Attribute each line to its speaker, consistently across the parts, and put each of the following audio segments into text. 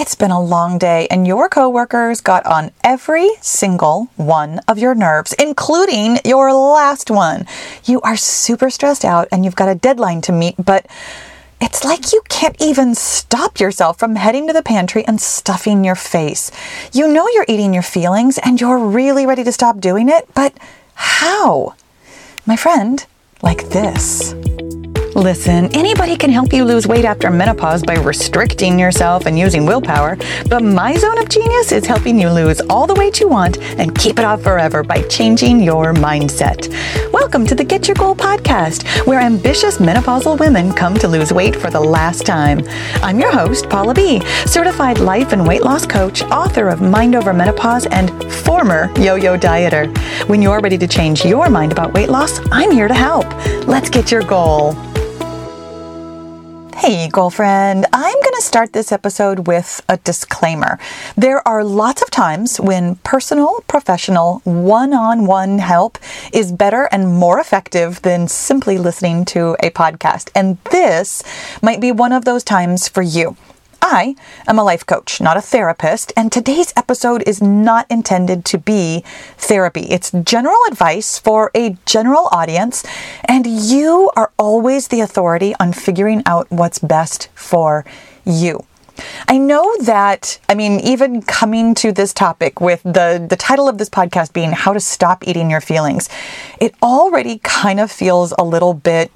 Speaker 1: It's been a long day, and your coworkers got on every single one of your nerves, including your last one. You are super stressed out and you've got a deadline to meet, but it's like you can't even stop yourself from heading to the pantry and stuffing your face. You know you're eating your feelings and you're really ready to stop doing it, but how? My friend, like this. Listen, anybody can help you lose weight after menopause by restricting yourself and using willpower, but my zone of genius is helping you lose all the weight you want and keep it off forever by changing your mindset. Welcome to the Get Your Goal podcast, where ambitious menopausal women come to lose weight for the last time. I'm your host, Paula B., certified life and weight loss coach, author of Mind Over Menopause, and former yo yo dieter. When you're ready to change your mind about weight loss, I'm here to help. Let's get your goal. Hey, girlfriend. I'm going to start this episode with a disclaimer. There are lots of times when personal, professional, one on one help is better and more effective than simply listening to a podcast. And this might be one of those times for you. I am a life coach, not a therapist, and today's episode is not intended to be therapy. It's general advice for a general audience, and you are always the authority on figuring out what's best for you. I know that, I mean, even coming to this topic with the, the title of this podcast being How to Stop Eating Your Feelings, it already kind of feels a little bit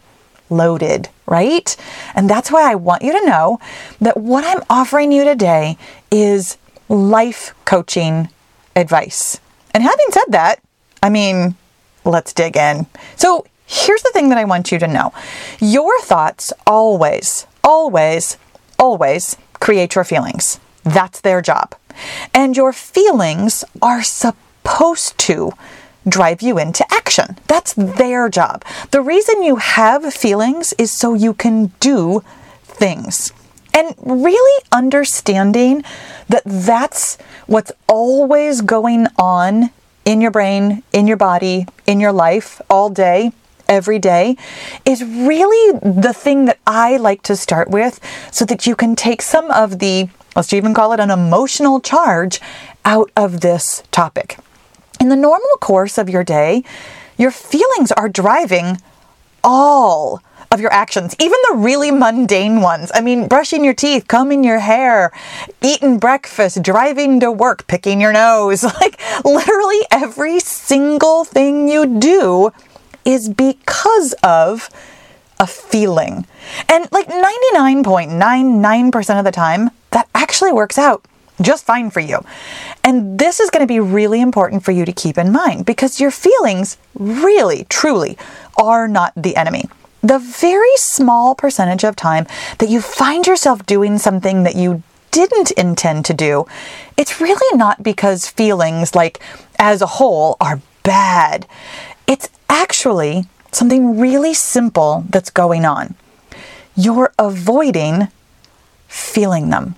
Speaker 1: loaded, right? And that's why I want you to know that what I'm offering you today is life coaching advice. And having said that, I mean, let's dig in. So, here's the thing that I want you to know your thoughts always, always, always create your feelings. That's their job. And your feelings are supposed to drive you into action. That's their job. The reason you have feelings is so you can do things. And really understanding that that's what's always going on in your brain, in your body, in your life all day, every day is really the thing that I like to start with so that you can take some of the, let's even call it an emotional charge, out of this topic. In the normal course of your day, your feelings are driving all of your actions, even the really mundane ones. I mean, brushing your teeth, combing your hair, eating breakfast, driving to work, picking your nose. Like, literally every single thing you do is because of a feeling. And like 99.99% of the time, that actually works out just fine for you. And this is going to be really important for you to keep in mind because your feelings really, truly are not the enemy. The very small percentage of time that you find yourself doing something that you didn't intend to do, it's really not because feelings, like as a whole, are bad. It's actually something really simple that's going on. You're avoiding feeling them.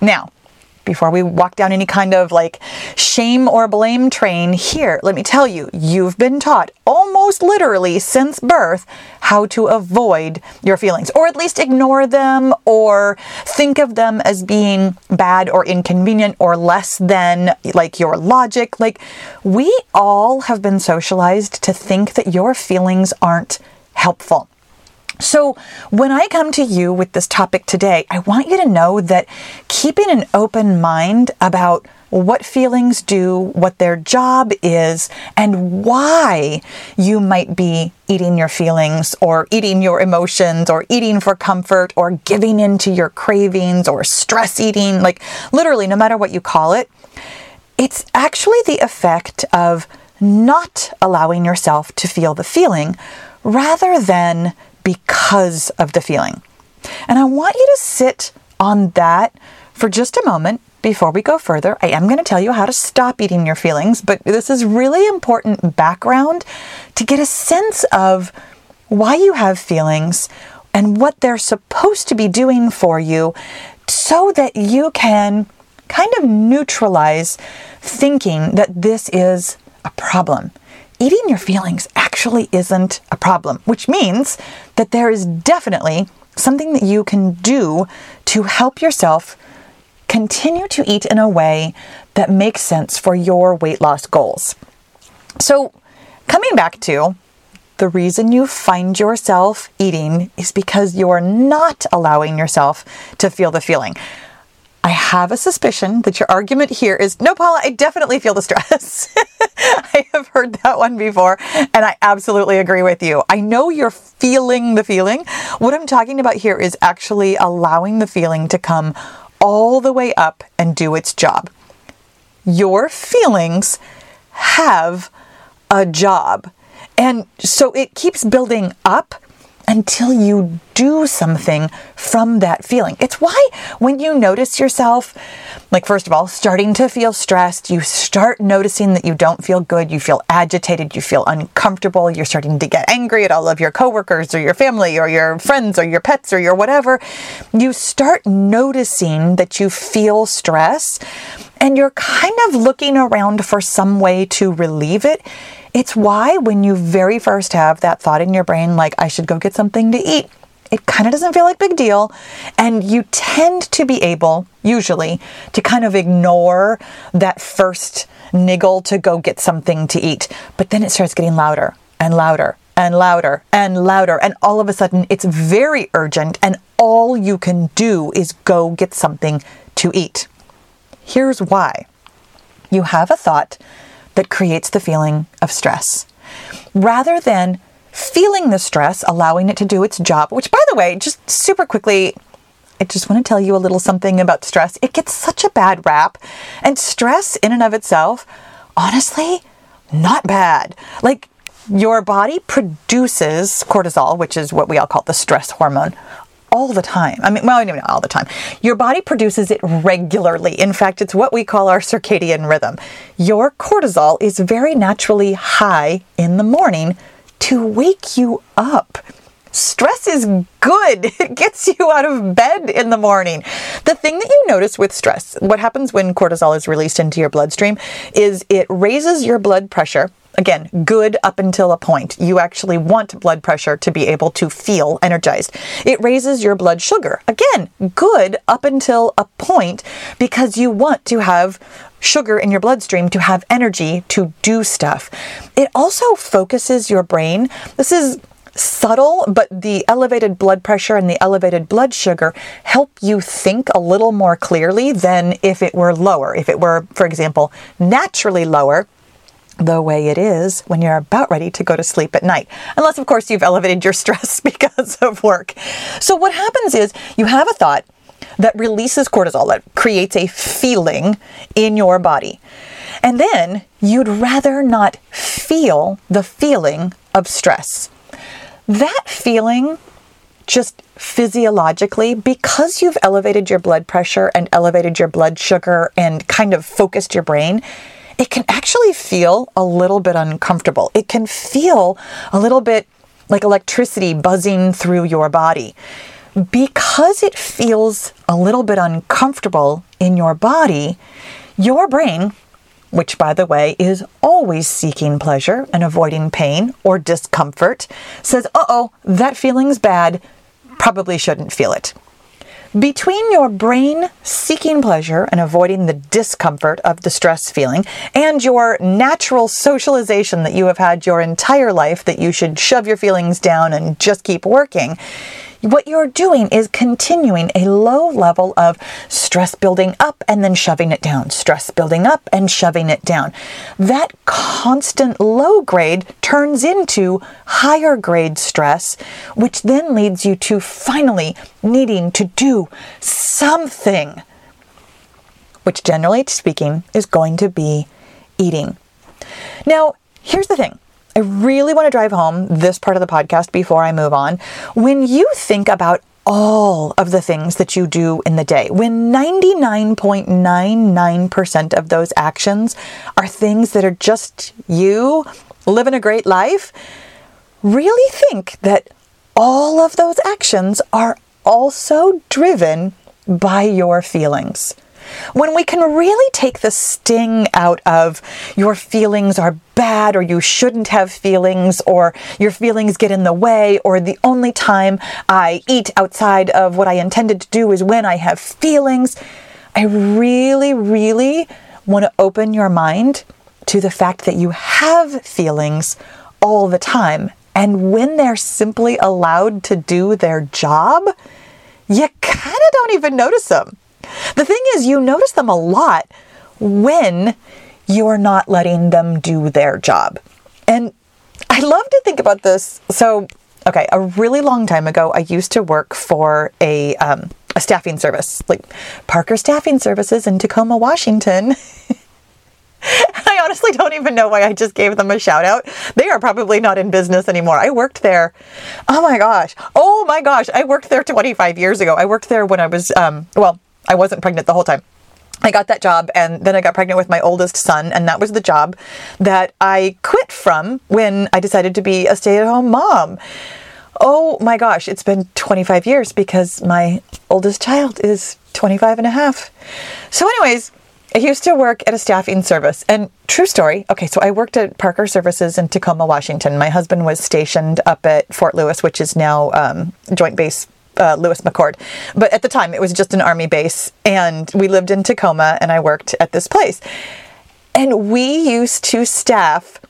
Speaker 1: Now, before we walk down any kind of like shame or blame train here, let me tell you, you've been taught almost literally since birth how to avoid your feelings, or at least ignore them, or think of them as being bad or inconvenient or less than like your logic. Like, we all have been socialized to think that your feelings aren't helpful. So, when I come to you with this topic today, I want you to know that keeping an open mind about what feelings do, what their job is, and why you might be eating your feelings or eating your emotions or eating for comfort or giving into your cravings or stress eating, like literally, no matter what you call it, it's actually the effect of not allowing yourself to feel the feeling rather than because of the feeling. And I want you to sit on that for just a moment before we go further. I am going to tell you how to stop eating your feelings, but this is really important background to get a sense of why you have feelings and what they're supposed to be doing for you so that you can kind of neutralize thinking that this is a problem eating your feelings actually isn't a problem, which means that there is definitely something that you can do to help yourself continue to eat in a way that makes sense for your weight loss goals. So, coming back to the reason you find yourself eating is because you're not allowing yourself to feel the feeling. I have a suspicion that your argument here is no, Paula, I definitely feel the stress. I have heard that one before, and I absolutely agree with you. I know you're feeling the feeling. What I'm talking about here is actually allowing the feeling to come all the way up and do its job. Your feelings have a job. And so it keeps building up until you do something from that feeling. It's why when you notice yourself, like, first of all, starting to feel stressed, you start noticing that you don't feel good, you feel agitated, you feel uncomfortable, you're starting to get angry at all of your coworkers or your family or your friends or your pets or your whatever. You start noticing that you feel stress and you're kind of looking around for some way to relieve it. It's why when you very first have that thought in your brain, like, I should go get something to eat, it kind of doesn't feel like big deal. And you tend to be able, usually, to kind of ignore that first niggle to go get something to eat. But then it starts getting louder and louder and louder and louder. And all of a sudden, it's very urgent. And all you can do is go get something to eat. Here's why you have a thought that creates the feeling of stress. Rather than feeling the stress, allowing it to do its job, which, by the way, just super quickly, I just want to tell you a little something about stress. It gets such a bad rap, and stress in and of itself, honestly, not bad. Like, your body produces cortisol, which is what we all call the stress hormone, all the time. I mean, well, not all the time. Your body produces it regularly. In fact, it's what we call our circadian rhythm. Your cortisol is very naturally high in the morning to wake you up. Stress is good. It gets you out of bed in the morning. The thing that you notice with stress, what happens when cortisol is released into your bloodstream, is it raises your blood pressure Again, good up until a point. You actually want blood pressure to be able to feel energized. It raises your blood sugar. Again, good up until a point because you want to have sugar in your bloodstream to have energy to do stuff. It also focuses your brain. This is subtle, but the elevated blood pressure and the elevated blood sugar help you think a little more clearly than if it were lower. If it were, for example, naturally lower, the way it is when you're about ready to go to sleep at night. Unless, of course, you've elevated your stress because of work. So, what happens is you have a thought that releases cortisol, that creates a feeling in your body. And then you'd rather not feel the feeling of stress. That feeling, just physiologically, because you've elevated your blood pressure and elevated your blood sugar and kind of focused your brain, it can actually feel a little bit uncomfortable. It can feel a little bit like electricity buzzing through your body. Because it feels a little bit uncomfortable in your body, your brain, which by the way is always seeking pleasure and avoiding pain or discomfort, says, uh oh, that feeling's bad, probably shouldn't feel it. Between your brain seeking pleasure and avoiding the discomfort of the stress feeling and your natural socialization that you have had your entire life that you should shove your feelings down and just keep working, what you're doing is continuing a low level of stress building up and then shoving it down, stress building up and shoving it down. That constant low grade turns into higher grade stress, which then leads you to finally needing to do something, which generally speaking is going to be eating. Now, here's the thing I really want to drive home this part of the podcast before I move on. When you think about all of the things that you do in the day, when 99.99% of those actions are things that are just you living a great life, really think that all of those actions are also driven by your feelings. When we can really take the sting out of your feelings are bad or you shouldn't have feelings or your feelings get in the way or the only time I eat outside of what I intended to do is when I have feelings. I really, really want to open your mind to the fact that you have feelings all the time. And when they're simply allowed to do their job, you kind of don't even notice them. The thing is, you notice them a lot when you're not letting them do their job. And I love to think about this. So, okay, a really long time ago, I used to work for a, um, a staffing service, like Parker Staffing Services in Tacoma, Washington. I honestly don't even know why I just gave them a shout out. They are probably not in business anymore. I worked there. Oh my gosh. Oh my gosh. I worked there 25 years ago. I worked there when I was, um, well, I wasn't pregnant the whole time. I got that job and then I got pregnant with my oldest son, and that was the job that I quit from when I decided to be a stay at home mom. Oh my gosh, it's been 25 years because my oldest child is 25 and a half. So, anyways, I used to work at a staffing service. And true story. Okay, so I worked at Parker Services in Tacoma, Washington. My husband was stationed up at Fort Lewis, which is now um, Joint Base uh, Lewis McChord. But at the time, it was just an army base, and we lived in Tacoma, and I worked at this place. And we used to staff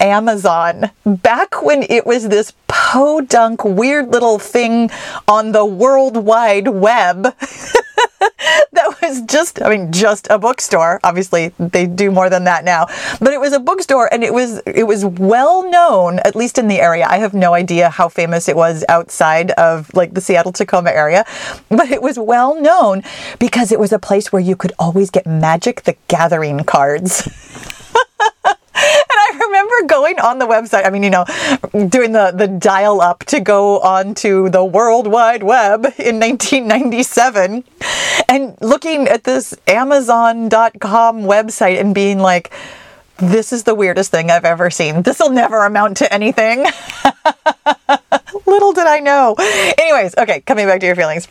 Speaker 1: Amazon back when it was this podunk weird little thing on the World Wide Web. that was just, I mean, just a bookstore. Obviously, they do more than that now, but it was a bookstore and it was, it was well known, at least in the area. I have no idea how famous it was outside of like the Seattle Tacoma area, but it was well known because it was a place where you could always get Magic the Gathering cards. On the website, I mean, you know, doing the, the dial up to go onto the World Wide Web in 1997 and looking at this Amazon.com website and being like, this is the weirdest thing I've ever seen. This will never amount to anything. Little did I know. Anyways, okay, coming back to your feelings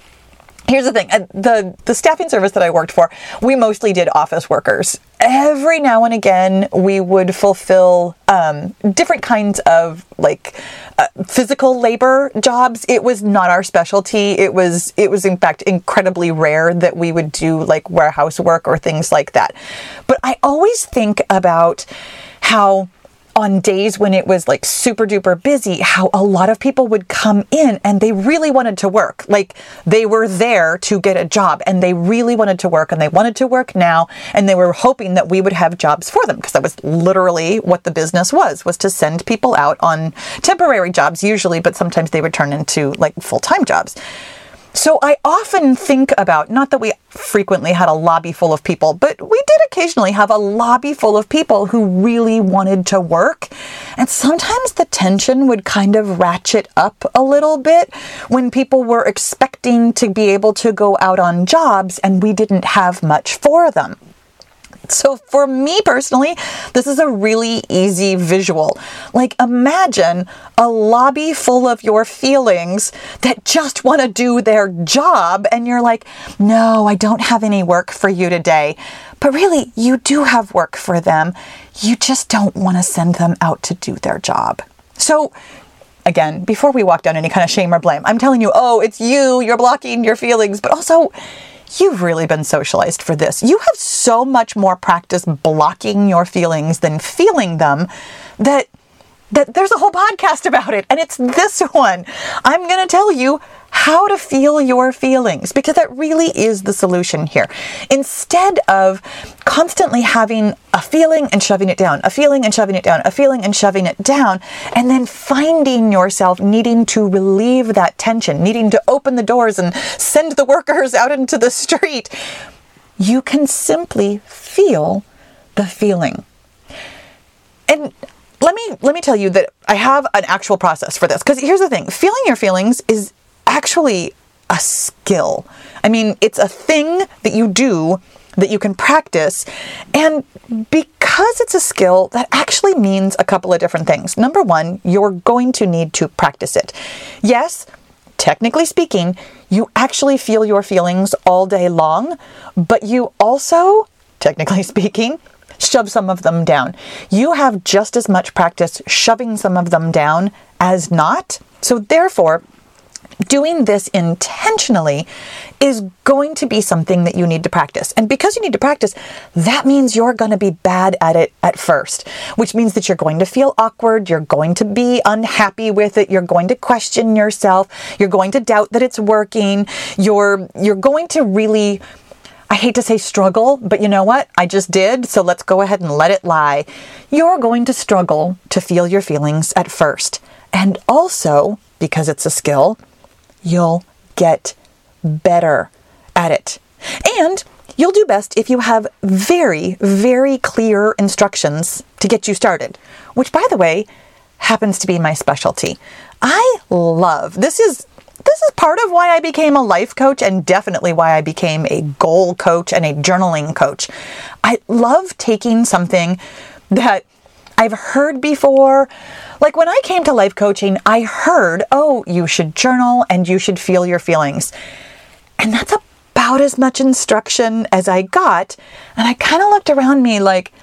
Speaker 1: here's the thing the the staffing service that i worked for we mostly did office workers. Every now and again we would fulfill um, different kinds of like uh, physical labor jobs. It was not our specialty. It was it was in fact incredibly rare that we would do like warehouse work or things like that. But i always think about how on days when it was like super duper busy, how a lot of people would come in and they really wanted to work. Like they were there to get a job and they really wanted to work and they wanted to work now and they were hoping that we would have jobs for them because that was literally what the business was, was to send people out on temporary jobs usually, but sometimes they would turn into like full-time jobs. So I often think about, not that we frequently had a lobby full of people, but we did occasionally have a lobby full of people who really wanted to work. And sometimes the tension would kind of ratchet up a little bit when people were expecting to be able to go out on jobs and we didn't have much for them. So for me personally, this is a really easy visual. Like imagine a lobby full of your feelings that just want to do their job and you're like, "No, I don't have any work for you today." But really, you do have work for them. You just don't want to send them out to do their job. So again, before we walk down any kind of shame or blame, I'm telling you, "Oh, it's you, you're blocking your feelings." But also You've really been socialized for this. You have so much more practice blocking your feelings than feeling them that that there's a whole podcast about it and it's this one. I'm going to tell you how to feel your feelings because that really is the solution here. Instead of constantly having a feeling and shoving it down, a feeling and shoving it down, a feeling and shoving it down, and then finding yourself needing to relieve that tension, needing to open the doors and send the workers out into the street, you can simply feel the feeling. And let me let me tell you that I have an actual process for this because here's the thing feeling your feelings is actually a skill. I mean, it's a thing that you do that you can practice. And because it's a skill, that actually means a couple of different things. Number one, you're going to need to practice it. Yes, technically speaking, you actually feel your feelings all day long, but you also, technically speaking, shove some of them down. You have just as much practice shoving some of them down as not. So, therefore, doing this intentionally is going to be something that you need to practice. And because you need to practice, that means you're going to be bad at it at first, which means that you're going to feel awkward, you're going to be unhappy with it, you're going to question yourself, you're going to doubt that it's working, you're you're going to really I hate to say struggle, but you know what? I just did, so let's go ahead and let it lie. You're going to struggle to feel your feelings at first. And also, because it's a skill, you'll get better at it. And you'll do best if you have very, very clear instructions to get you started, which, by the way, happens to be my specialty. I love this is this is part of why I became a life coach and definitely why I became a goal coach and a journaling coach. I love taking something that I've heard before. Like when I came to life coaching, I heard, oh, you should journal and you should feel your feelings. And that's about as much instruction as I got. And I kind of looked around me like,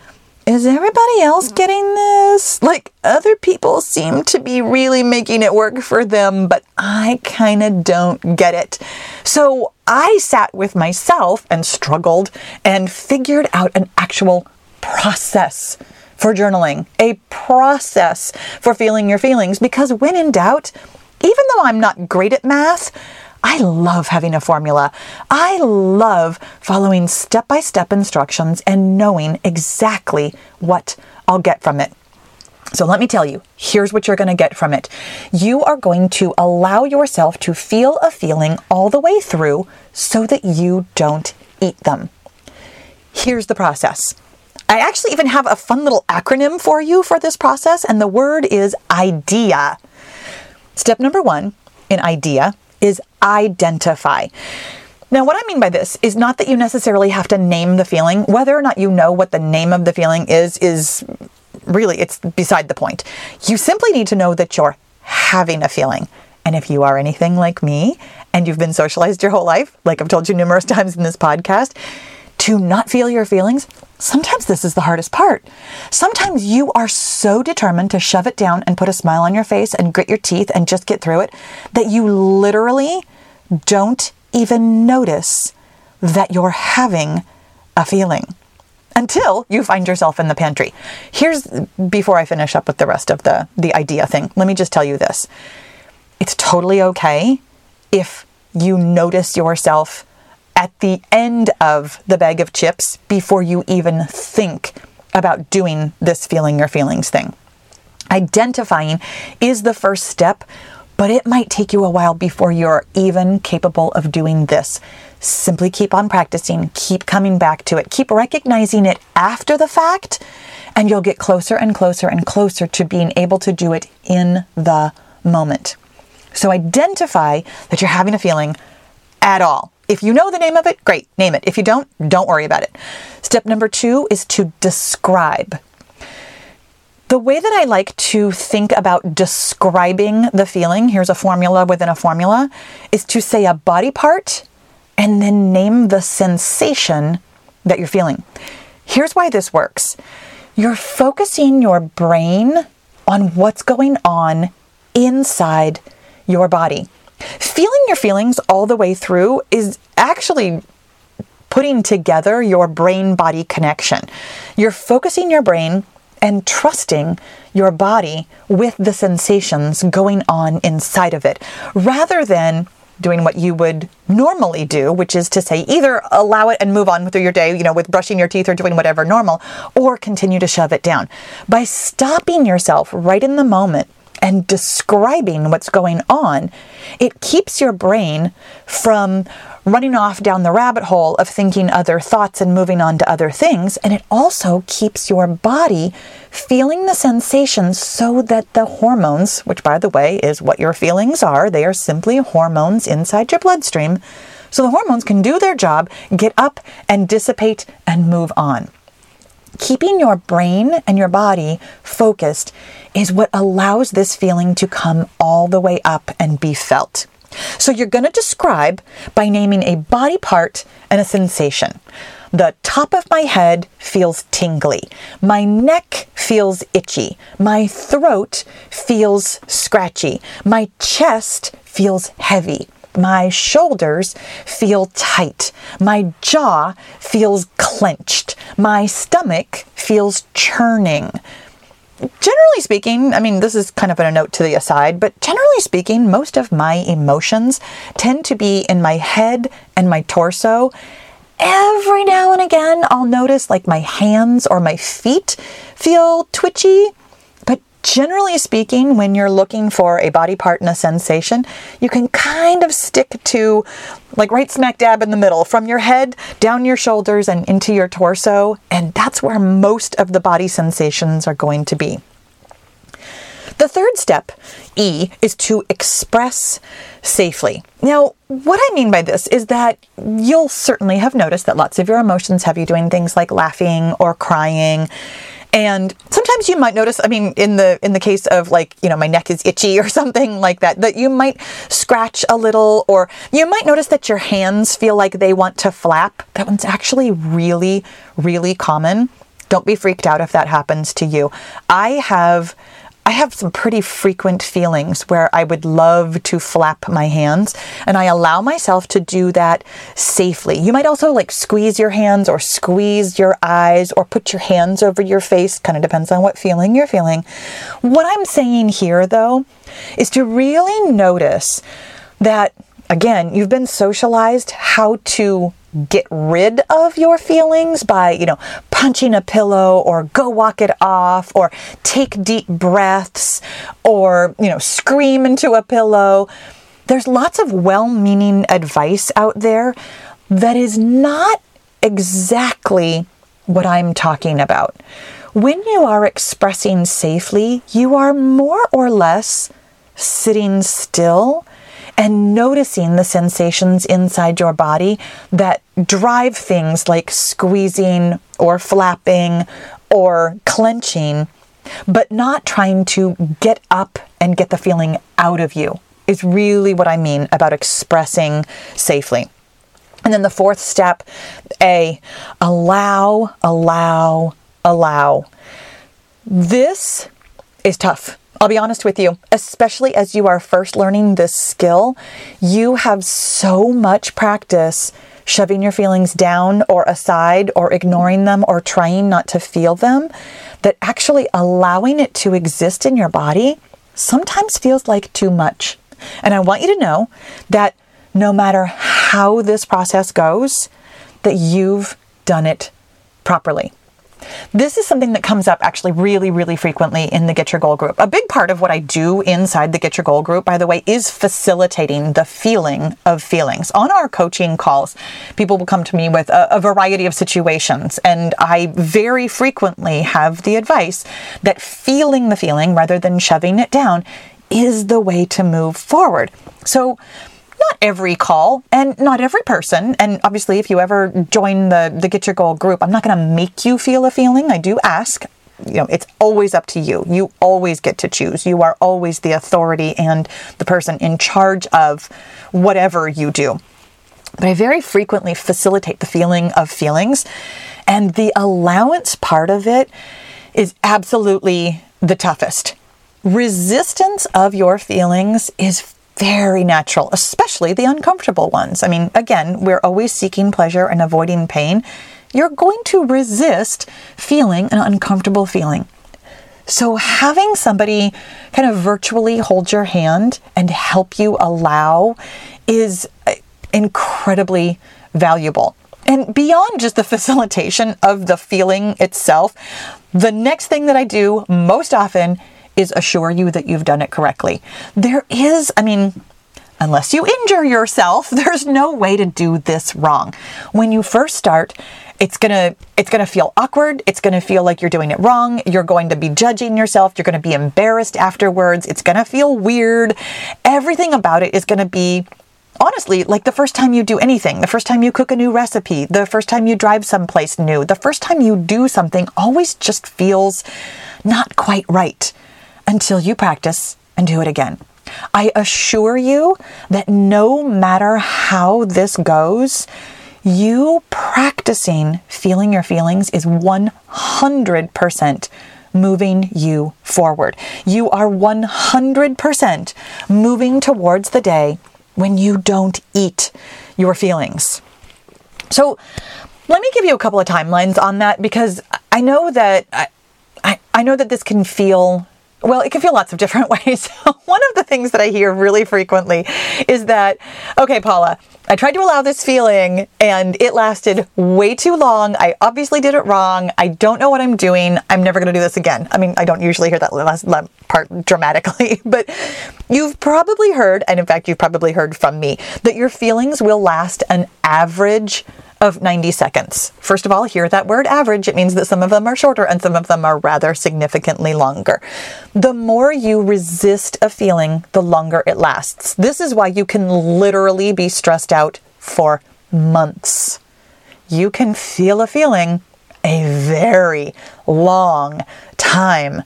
Speaker 1: is everybody else getting this? Like, other people seem to be really making it work for them, but I kind of don't get it. So I sat with myself and struggled and figured out an actual process for journaling, a process for feeling your feelings, because when in doubt, even though I'm not great at math, I love having a formula. I love following step by step instructions and knowing exactly what I'll get from it. So let me tell you, here's what you're going to get from it. You are going to allow yourself to feel a feeling all the way through so that you don't eat them. Here's the process. I actually even have a fun little acronym for you for this process, and the word is IDEA. Step number one in IDEA is identify. Now, what I mean by this is not that you necessarily have to name the feeling. Whether or not you know what the name of the feeling is, is really, it's beside the point. You simply need to know that you're having a feeling. And if you are anything like me and you've been socialized your whole life, like I've told you numerous times in this podcast, to not feel your feelings, sometimes this is the hardest part. Sometimes you are so determined to shove it down and put a smile on your face and grit your teeth and just get through it that you literally don't even notice that you're having a feeling until you find yourself in the pantry. Here's before I finish up with the rest of the the idea thing. Let me just tell you this. It's totally okay if you notice yourself at the end of the bag of chips before you even think about doing this feeling your feelings thing. Identifying is the first step, but it might take you a while before you're even capable of doing this. Simply keep on practicing, keep coming back to it, keep recognizing it after the fact, and you'll get closer and closer and closer to being able to do it in the moment. So identify that you're having a feeling at all. If you know the name of it, great, name it. If you don't, don't worry about it. Step number two is to describe. The way that I like to think about describing the feeling, here's a formula within a formula, is to say a body part and then name the sensation that you're feeling. Here's why this works you're focusing your brain on what's going on inside your body. Feeling your feelings all the way through is actually putting together your brain body connection. You're focusing your brain and trusting your body with the sensations going on inside of it rather than doing what you would normally do, which is to say either allow it and move on through your day, you know, with brushing your teeth or doing whatever normal, or continue to shove it down. By stopping yourself right in the moment and describing what's going on, it keeps your brain from running off down the rabbit hole of thinking other thoughts and moving on to other things. And it also keeps your body feeling the sensations so that the hormones, which by the way is what your feelings are, they are simply hormones inside your bloodstream. So the hormones can do their job, get up and dissipate and move on. Keeping your brain and your body focused is what allows this feeling to come all the way up and be felt. So you're going to describe by naming a body part and a sensation. The top of my head feels tingly. My neck feels itchy. My throat feels scratchy. My chest feels heavy. My shoulders feel tight. My jaw feels clenched. My stomach feels churning. Generally speaking, I mean, this is kind of a note to the aside, but generally speaking, most of my emotions tend to be in my head and my torso. Every now and again, I'll notice like my hands or my feet feel twitchy generally speaking, when you're looking for a body part and a sensation, you can kind of stick to like right smack dab in the middle from your head down your shoulders and into your torso. And that's where most of the body sensations are going to be. The third step, E, is to express safely. Now, what I mean by this is that you'll certainly have noticed that lots of your emotions have you doing things like laughing or crying and sometimes you might notice, I mean, in the in the case of like, you know, my neck is itchy or something like that, that you might scratch a little or you might notice that your hands feel like they want to flap. That one's actually really, really common. Don't be freaked out if that happens to you. I have I have some pretty frequent feelings where I would love to flap my hands and I allow myself to do that safely. You might also like squeeze your hands or squeeze your eyes or put your hands over your face, kind of depends on what feeling you're feeling. What I'm saying here though is to really notice that again, you've been socialized how to get rid of your feelings by, you know, punching a pillow or go walk it off or take deep breaths or, you know, scream into a pillow. There's lots of well meaning advice out there that is not exactly what I'm talking about. When you are expressing safely, you are more or less sitting still and noticing the sensations inside your body that drive things like squeezing or flapping or clenching, but not trying to get up and get the feeling out of you, is really what I mean about expressing safely. And then the fourth step, A, allow, allow, allow. This is tough I'll be honest with you, especially as you are first learning this skill, you have so much practice shoving your feelings down or aside or ignoring them or trying not to feel them that actually allowing it to exist in your body sometimes feels like too much. And I want you to know that no matter how this process goes, that you've done it properly. This is something that comes up actually really, really frequently in the Get Your Goal group. A big part of what I do inside the Get Your Goal group, by the way, is facilitating the feeling of feelings. On our coaching calls, people will come to me with a, a variety of situations, and I very frequently have the advice that feeling the feeling rather than shoving it down is the way to move forward. So, not every call and not every person. And obviously, if you ever join the, the Get Your Goal group, I'm not going to make you feel a feeling. I do ask. You know, it's always up to you. You always get to choose. You are always the authority and the person in charge of whatever you do. But I very frequently facilitate the feeling of feelings. And the allowance part of it is absolutely the toughest. Resistance of your feelings is very natural, especially the uncomfortable ones. I mean, again, we're always seeking pleasure and avoiding pain. You're going to resist feeling an uncomfortable feeling. So, having somebody kind of virtually hold your hand and help you allow is uh, incredibly valuable. And beyond just the facilitation of the feeling itself, the next thing that I do most often is assure you that you've done it correctly. There is, I mean, unless you injure yourself, there's no way to do this wrong. When you first start, it's going to it's going to feel awkward, it's going to feel like you're doing it wrong, you're going to be judging yourself, you're going to be embarrassed afterwards, it's going to feel weird. Everything about it is going to be honestly, like the first time you do anything, the first time you cook a new recipe, the first time you drive someplace new, the first time you do something always just feels not quite right until you practice and do it again. I assure you that no matter how this goes, you practicing feeling your feelings is 100% moving you forward. You are 100% moving towards the day when you don't eat your feelings. So, let me give you a couple of timelines on that because I know that I, I, I know that this can feel well, it can feel lots of different ways. One of the things that I hear really frequently is that, okay, Paula, I tried to allow this feeling and it lasted way too long. I obviously did it wrong. I don't know what I'm doing. I'm never going to do this again. I mean, I don't usually hear that last part dramatically, but you've probably heard, and in fact, you've probably heard from me, that your feelings will last an average of 90 seconds. First of all, hear that word average. It means that some of them are shorter and some of them are rather significantly longer. The more you resist a feeling, the longer it lasts. This is why you can literally be stressed out for months. You can feel a feeling a very long time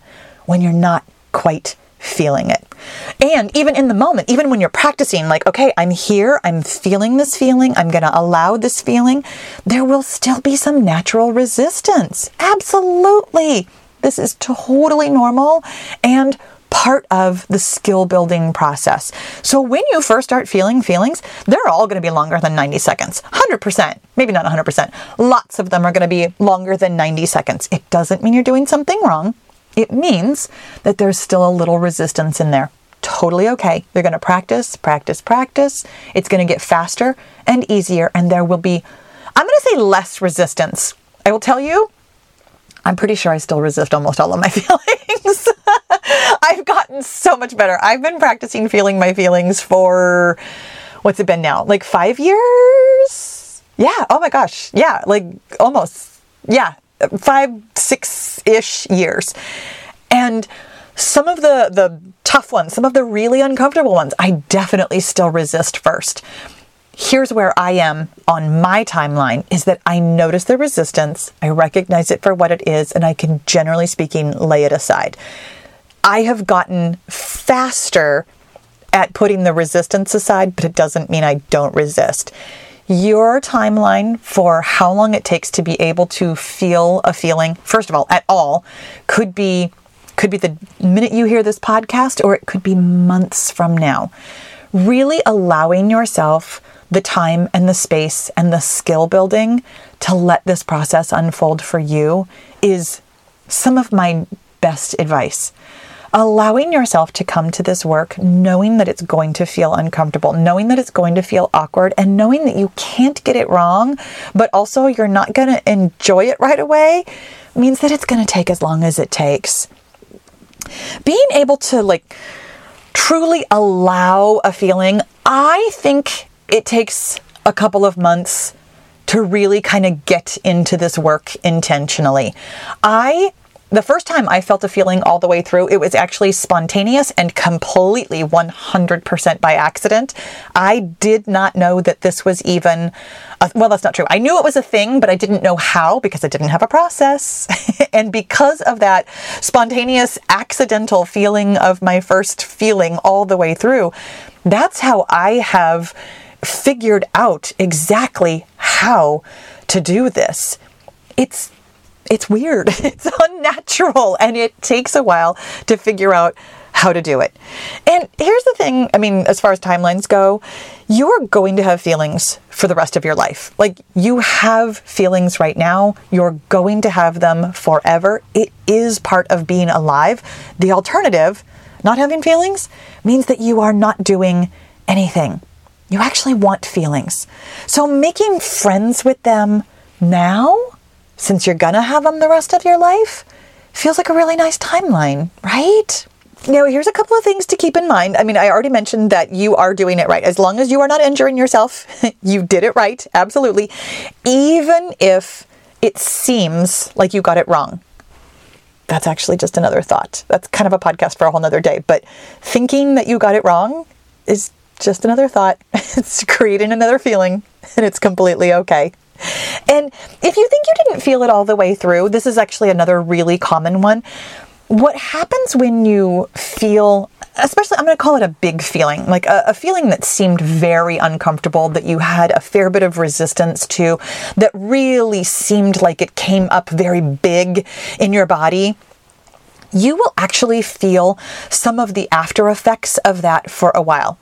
Speaker 1: when you're not quite feeling it. And even in the moment, even when you're practicing, like, okay, I'm here, I'm feeling this feeling, I'm going to allow this feeling, there will still be some natural resistance. Absolutely. This is totally normal and part of the skill building process. So when you first start feeling feelings, they're all going to be longer than 90 seconds. 100%, maybe not 100%. Lots of them are going to be longer than 90 seconds. It doesn't mean you're doing something wrong. It means that there's still a little resistance in there. Totally okay. You're going to practice, practice, practice. It's going to get faster and easier, and there will be, I'm going to say less resistance. I will tell you, I'm pretty sure I still resist almost all of my feelings. I've gotten so much better. I've been practicing feeling my feelings for what's it been now? Like five years? Yeah. Oh my gosh. Yeah. Like almost. Yeah five, six ish years. And some of the, the tough ones, some of the really uncomfortable ones, I definitely still resist first. Here's where I am on my timeline is that I notice the resistance, I recognize it for what it is, and I can generally speaking lay it aside. I have gotten faster at putting the resistance aside, but it doesn't mean I don't resist your timeline for how long it takes to be able to feel a feeling, first of all, at all, could be could be the minute you hear this podcast or it could be months from now. Really allowing yourself the time and the space and the skill building to let this process unfold for you is some of my best advice allowing yourself to come to this work knowing that it's going to feel uncomfortable, knowing that it's going to feel awkward, and knowing that you can't get it wrong, but also you're not going to enjoy it right away means that it's going to take as long as it takes. Being able to like truly allow a feeling, I think it takes a couple of months to really kind of get into this work intentionally. I the first time I felt a feeling all the way through, it was actually spontaneous and completely 100% by accident. I did not know that this was even, a, well, that's not true. I knew it was a thing, but I didn't know how because I didn't have a process. and because of that spontaneous, accidental feeling of my first feeling all the way through, that's how I have figured out exactly how to do this. It's it's weird. It's unnatural and it takes a while to figure out how to do it. And here's the thing I mean, as far as timelines go, you're going to have feelings for the rest of your life. Like you have feelings right now, you're going to have them forever. It is part of being alive. The alternative, not having feelings, means that you are not doing anything. You actually want feelings. So making friends with them now since you're gonna have them the rest of your life, feels like a really nice timeline, right? Now, here's a couple of things to keep in mind. I mean, I already mentioned that you are doing it right. As long as you are not injuring yourself, you did it right, absolutely. Even if it seems like you got it wrong. That's actually just another thought. That's kind of a podcast for a whole nother day. But thinking that you got it wrong is just another thought. it's creating another feeling, and it's completely okay. And if you think you didn't feel it all the way through, this is actually another really common one. What happens when you feel especially I'm going to call it a big feeling, like a, a, feeling that seemed very uncomfortable, that you had a fair bit of resistance to, that really seemed like it came up very big in your body. you will actually feel some of the after effects of that for a while.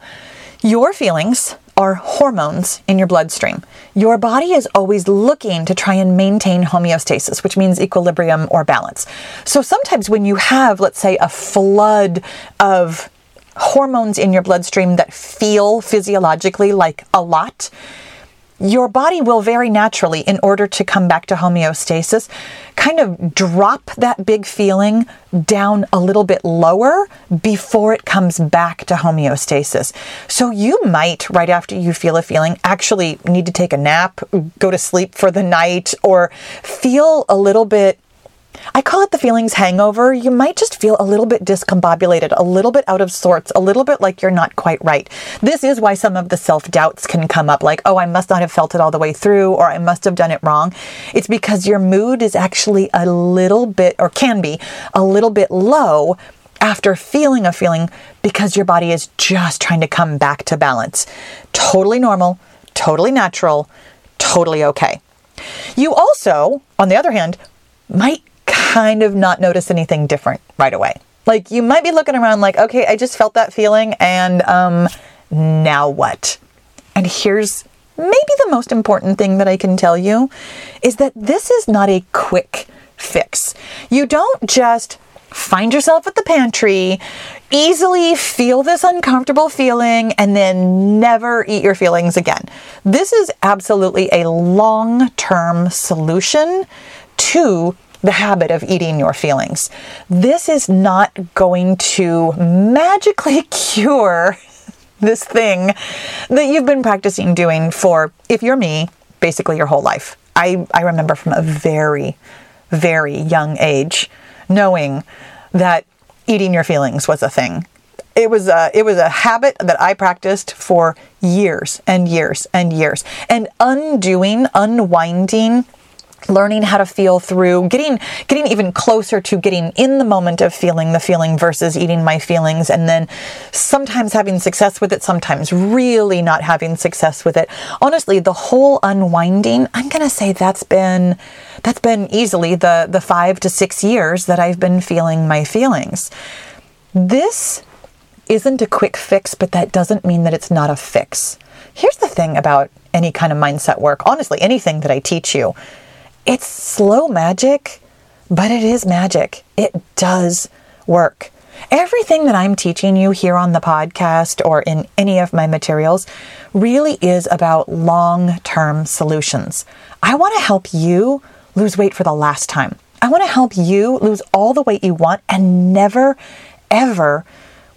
Speaker 1: Your feelings are hormones in your bloodstream. Your body is always looking to try and maintain homeostasis, which means equilibrium or balance. So sometimes when you have, let's say, a flood of hormones in your bloodstream that feel physiologically like a lot, your body will very naturally, in order to come back to homeostasis, kind of drop that big feeling down a little bit lower before it comes back to homeostasis. So you might, right after you feel a feeling, actually need to take a nap, go to sleep for the night, or feel a little bit I call it the feelings hangover. You might just feel a little bit discombobulated, a little bit out of sorts, a little bit like you're not quite right. This is why some of the self doubts can come up like, oh, I must not have felt it all the way through, or I must have done it wrong. It's because your mood is actually a little bit, or can be, a little bit low after feeling a feeling because your body is just trying to come back to balance. Totally normal, totally natural, totally okay. You also, on the other hand, might kind of not notice anything different right away. Like you might be looking around like, okay, I just felt that feeling and um now what? And here's maybe the most important thing that I can tell you is that this is not a quick fix. You don't just find yourself at the pantry, easily feel this uncomfortable feeling, and then never eat your feelings again. This is absolutely a long term solution to the habit of eating your feelings. This is not going to magically cure this thing that you've been practicing doing for, if you're me, basically your whole life. I, I remember from a very, very young age knowing that eating your feelings was a thing. It was a, it was a habit that I practiced for years and years and years. And undoing, unwinding learning how to feel through getting getting even closer to getting in the moment of feeling the feeling versus eating my feelings and then sometimes having success with it sometimes really not having success with it. Honestly the whole unwinding i'm going to say that's been that's been easily the the 5 to 6 years that i've been feeling my feelings. This isn't a quick fix but that doesn't mean that it's not a fix. Here's the thing about any kind of mindset work. Honestly anything that i teach you it's slow magic, but it is magic. It does work. Everything that I'm teaching you here on the podcast or in any of my materials really is about long term solutions. I want to help you lose weight for the last time. I want to help you lose all the weight you want and never, ever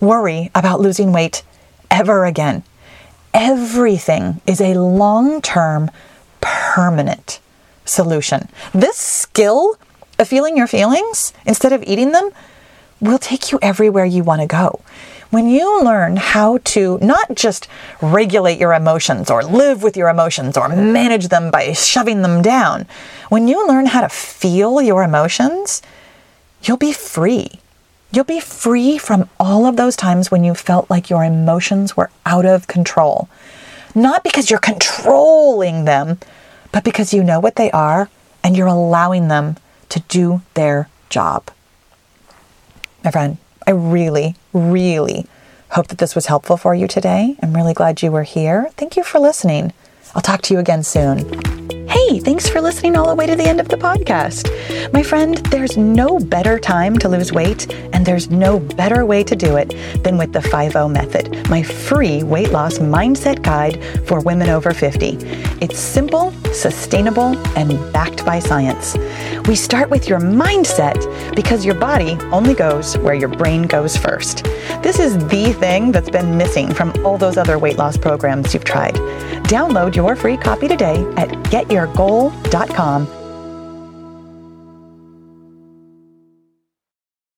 Speaker 1: worry about losing weight ever again. Everything is a long term, permanent solution. This skill of feeling your feelings instead of eating them will take you everywhere you want to go. When you learn how to not just regulate your emotions or live with your emotions or manage them by shoving them down, when you learn how to feel your emotions, you'll be free. You'll be free from all of those times when you felt like your emotions were out of control. Not because you're controlling them, but because you know what they are and you're allowing them to do their job. My friend, I really, really hope that this was helpful for you today. I'm really glad you were here. Thank you for listening. I'll talk to you again soon. Hey, thanks for listening all the way to the end of the podcast. My friend, there's no better time to lose weight, and there's no better way to do it than with the 5 method, my free weight loss mindset guide for women over 50. It's simple, sustainable, and backed by science. We start with your mindset because your body only goes where your brain goes first. This is the thing that's been missing from all those other weight loss programs you've tried. Download your free copy today at getyourgoal.com